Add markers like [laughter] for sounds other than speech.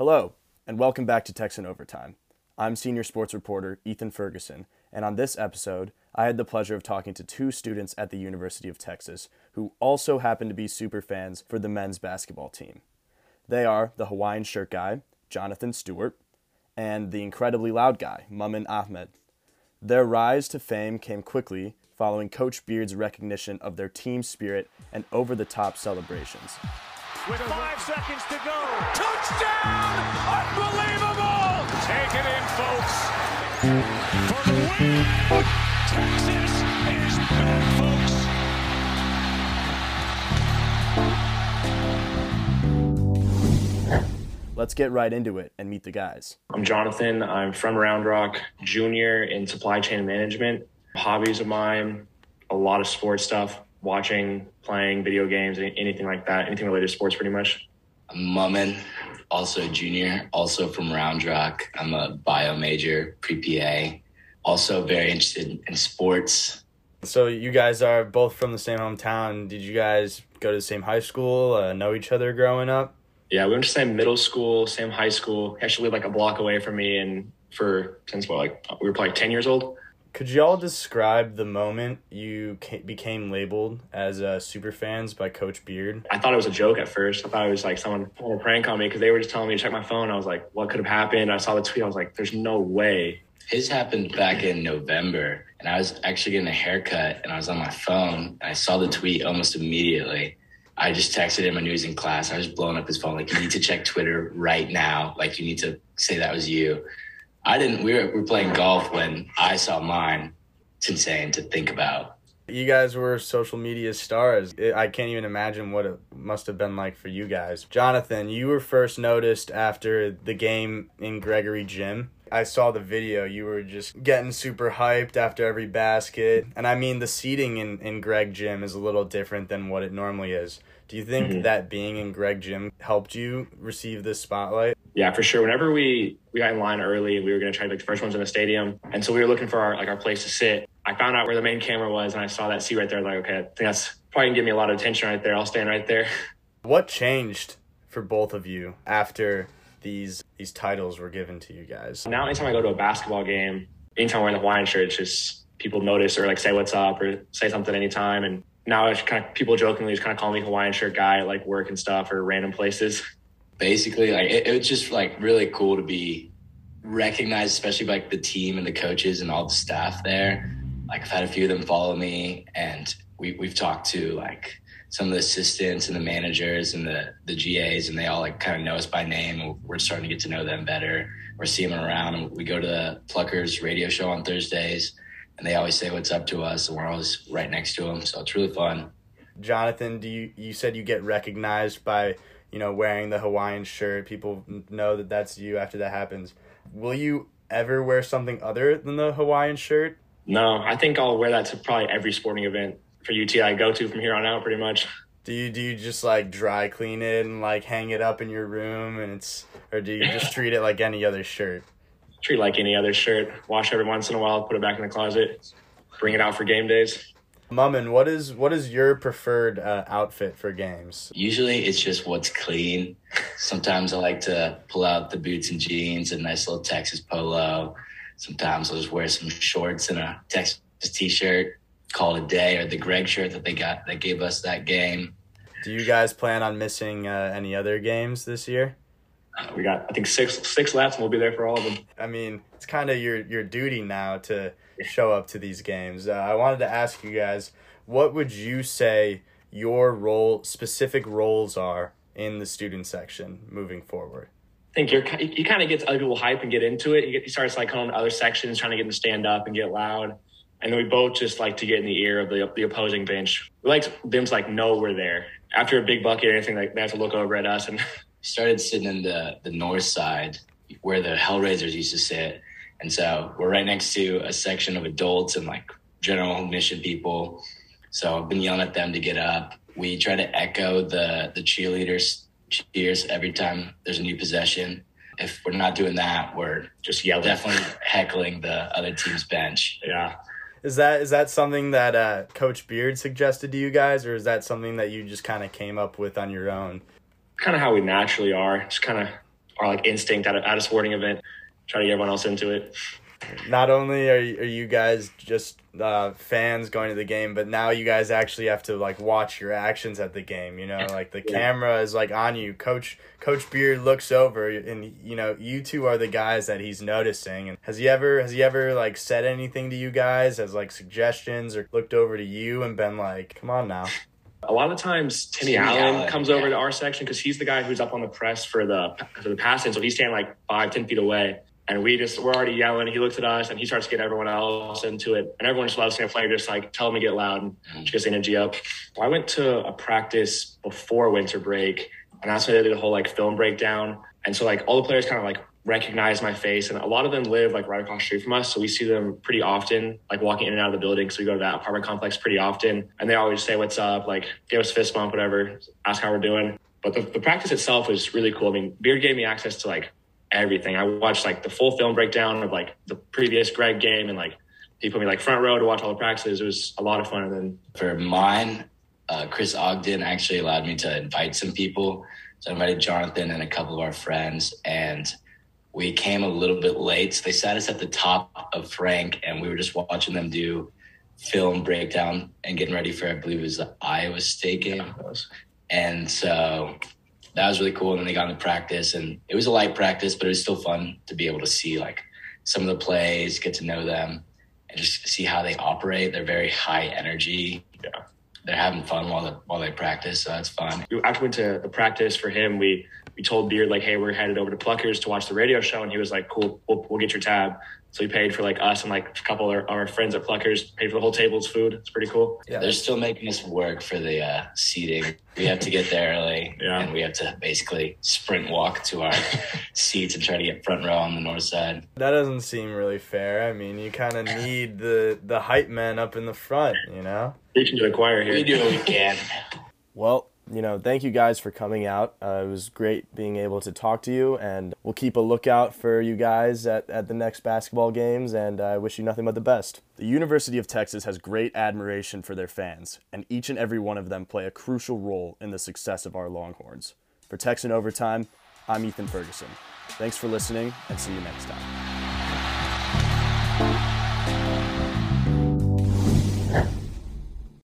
Hello, and welcome back to Texan Overtime. I'm senior sports reporter Ethan Ferguson, and on this episode, I had the pleasure of talking to two students at the University of Texas who also happen to be super fans for the men's basketball team. They are the Hawaiian shirt guy, Jonathan Stewart, and the incredibly loud guy, Mumin Ahmed. Their rise to fame came quickly following Coach Beard's recognition of their team spirit and over the top celebrations. With five seconds to go. Touchdown! Unbelievable! Take it in, folks. For the win! Texas is back, folks. Let's get right into it and meet the guys. I'm Jonathan. I'm from Round Rock, junior in supply chain management. Hobbies of mine, a lot of sports stuff, watching, playing video games, anything like that, anything related to sports pretty much. I'm Mumin, also a junior, also from Round Rock. I'm a bio major, pre PA, also very interested in sports. So you guys are both from the same hometown. Did you guys go to the same high school, uh, know each other growing up? Yeah, we went to the same middle school, same high school. He actually lived like a block away from me, and for since what, like we were probably ten years old. Could y'all describe the moment you ca- became labeled as uh, super fans by Coach Beard? I thought it was a joke at first. I thought it was like someone pulling a prank on me because they were just telling me to check my phone. I was like, what could have happened? I saw the tweet. I was like, there's no way. His happened back in November, and I was actually getting a haircut, and I was on my phone, and I saw the tweet almost immediately. I just texted him. I knew he was in class. I was blowing up his phone like, you need to check Twitter right now. Like, you need to say that was you. I didn't. We were, we were playing golf when I saw mine. It's insane to think about. You guys were social media stars. I can't even imagine what it must have been like for you guys. Jonathan, you were first noticed after the game in Gregory Gym. I saw the video. You were just getting super hyped after every basket. And I mean, the seating in, in Greg Gym is a little different than what it normally is. Do you think mm-hmm. that being in Greg Gym helped you receive this spotlight? Yeah, for sure. Whenever we we got in line early, we were going to try to be the first ones in the stadium, and so we were looking for our like our place to sit. I found out where the main camera was, and I saw that seat right there. Like, okay, I think that's probably gonna give me a lot of attention right there. I'll stand right there. [laughs] What changed for both of you after these these titles were given to you guys? Now, anytime I go to a basketball game, anytime I'm wearing the Hawaiian shirt, it's just people notice or like say what's up or say something anytime. And now it's kind of people jokingly just kind of call me Hawaiian shirt guy at like work and stuff or random places. [laughs] Basically, like it, it was just like really cool to be recognized, especially by like the team and the coaches and all the staff there. Like I've had a few of them follow me, and we we've talked to like some of the assistants and the managers and the the GAs, and they all like kind of know us by name. We're starting to get to know them better. We're seeing them around, and we go to the Pluckers radio show on Thursdays, and they always say what's up to us, and we're always right next to them. So it's really fun. Jonathan, do you you said you get recognized by you know wearing the Hawaiian shirt? People know that that's you after that happens. Will you ever wear something other than the Hawaiian shirt? No, I think I'll wear that to probably every sporting event for UT I go to from here on out, pretty much. Do you do you just like dry clean it and like hang it up in your room and it's or do you just [laughs] treat it like any other shirt? Treat like any other shirt. Wash every once in a while, put it back in the closet, bring it out for game days. Mumin, what is what is your preferred uh, outfit for games? Usually, it's just what's clean. Sometimes I like to pull out the boots and jeans, a nice little Texas polo. Sometimes I'll just wear some shorts and a Texas t-shirt call it a day or the Greg shirt that they got that gave us that game. Do you guys plan on missing uh, any other games this year? Uh, we got I think six six left and we'll be there for all of them. I mean, it's kind of your your duty now to show up to these games. Uh, I wanted to ask you guys, what would you say your role specific roles are in the student section moving forward? I think you're you kind of get other people hype and get into it. You get you start like going to other sections, trying to get them to stand up and get loud and then we both just like to get in the ear of the, the opposing bench. We like them to like know we're there. After a big bucket or anything, like they have to look over at us. And [laughs] started sitting in the the north side where the Hellraisers used to sit, and so we're right next to a section of adults and like general admission people. So I've been yelling at them to get up. We try to echo the the cheerleaders cheers every time there's a new possession. If we're not doing that, we're just yelling. Definitely heckling the other team's bench. Yeah. Is that is that something that uh, Coach Beard suggested to you guys, or is that something that you just kind of came up with on your own? Kind of how we naturally are. Just kind of our like instinct at a, at a sporting event. Try to get everyone else into it. Not only are are you guys just uh, fans going to the game, but now you guys actually have to like watch your actions at the game. You know, like the camera is like on you. Coach Coach Beard looks over, and you know you two are the guys that he's noticing. And has he ever has he ever like said anything to you guys as like suggestions or looked over to you and been like, "Come on now." A lot of times, Timmy, Timmy Allen, Allen, comes over to our section because he's the guy who's up on the press for the for the passing. So he's standing like five, ten feet away, and we just we're already yelling. He looks at us and he starts getting everyone else into it, and everyone just loves a player just like tell him to get loud and mm-hmm. just gets the energy up. Well, I went to a practice before winter break, and that's when they did the whole like film breakdown, and so like all the players kind of like recognize my face and a lot of them live like right across the street from us so we see them pretty often like walking in and out of the building so we go to that apartment complex pretty often and they always say what's up? Like give us fist bump whatever ask how we're doing. But the, the practice itself was really cool. I mean beard gave me access to like everything. I watched like the full film breakdown of like the previous greg game and like he put me like front row to watch all the practices. It was a lot of fun and then For mine, uh, Chris Ogden actually allowed me to invite some people. So I invited Jonathan and a couple of our friends, and we came a little bit late. So they sat us at the top of Frank, and we were just watching them do film breakdown and getting ready for, I believe it was the Iowa State game. And so that was really cool. And then they got into practice, and it was a light practice, but it was still fun to be able to see like some of the plays, get to know them, and just see how they operate. They're very high energy. Yeah. They're having fun while they, while they practice, so that's fun. after we went to the practice for him, we we told Beard like, hey, we're headed over to Pluckers to watch the radio show, and he was like, cool, we'll, we'll get your tab. So he paid for like us and like a couple of our, our friends at Pluckers, paid for the whole table's food. It's pretty cool. Yeah. They're still making us work for the uh, seating. We have to get there early, [laughs] Yeah. and we have to basically sprint walk to our [laughs] seats and try to get front row on the north side. That doesn't seem really fair. I mean, you kind of need the the hype man up in the front, you know. Preaching to the choir here. We do what we can. Well, you know, thank you guys for coming out. Uh, it was great being able to talk to you, and we'll keep a lookout for you guys at, at the next basketball games, and I wish you nothing but the best. The University of Texas has great admiration for their fans, and each and every one of them play a crucial role in the success of our Longhorns. For Texan Overtime, I'm Ethan Ferguson. Thanks for listening, and see you next time.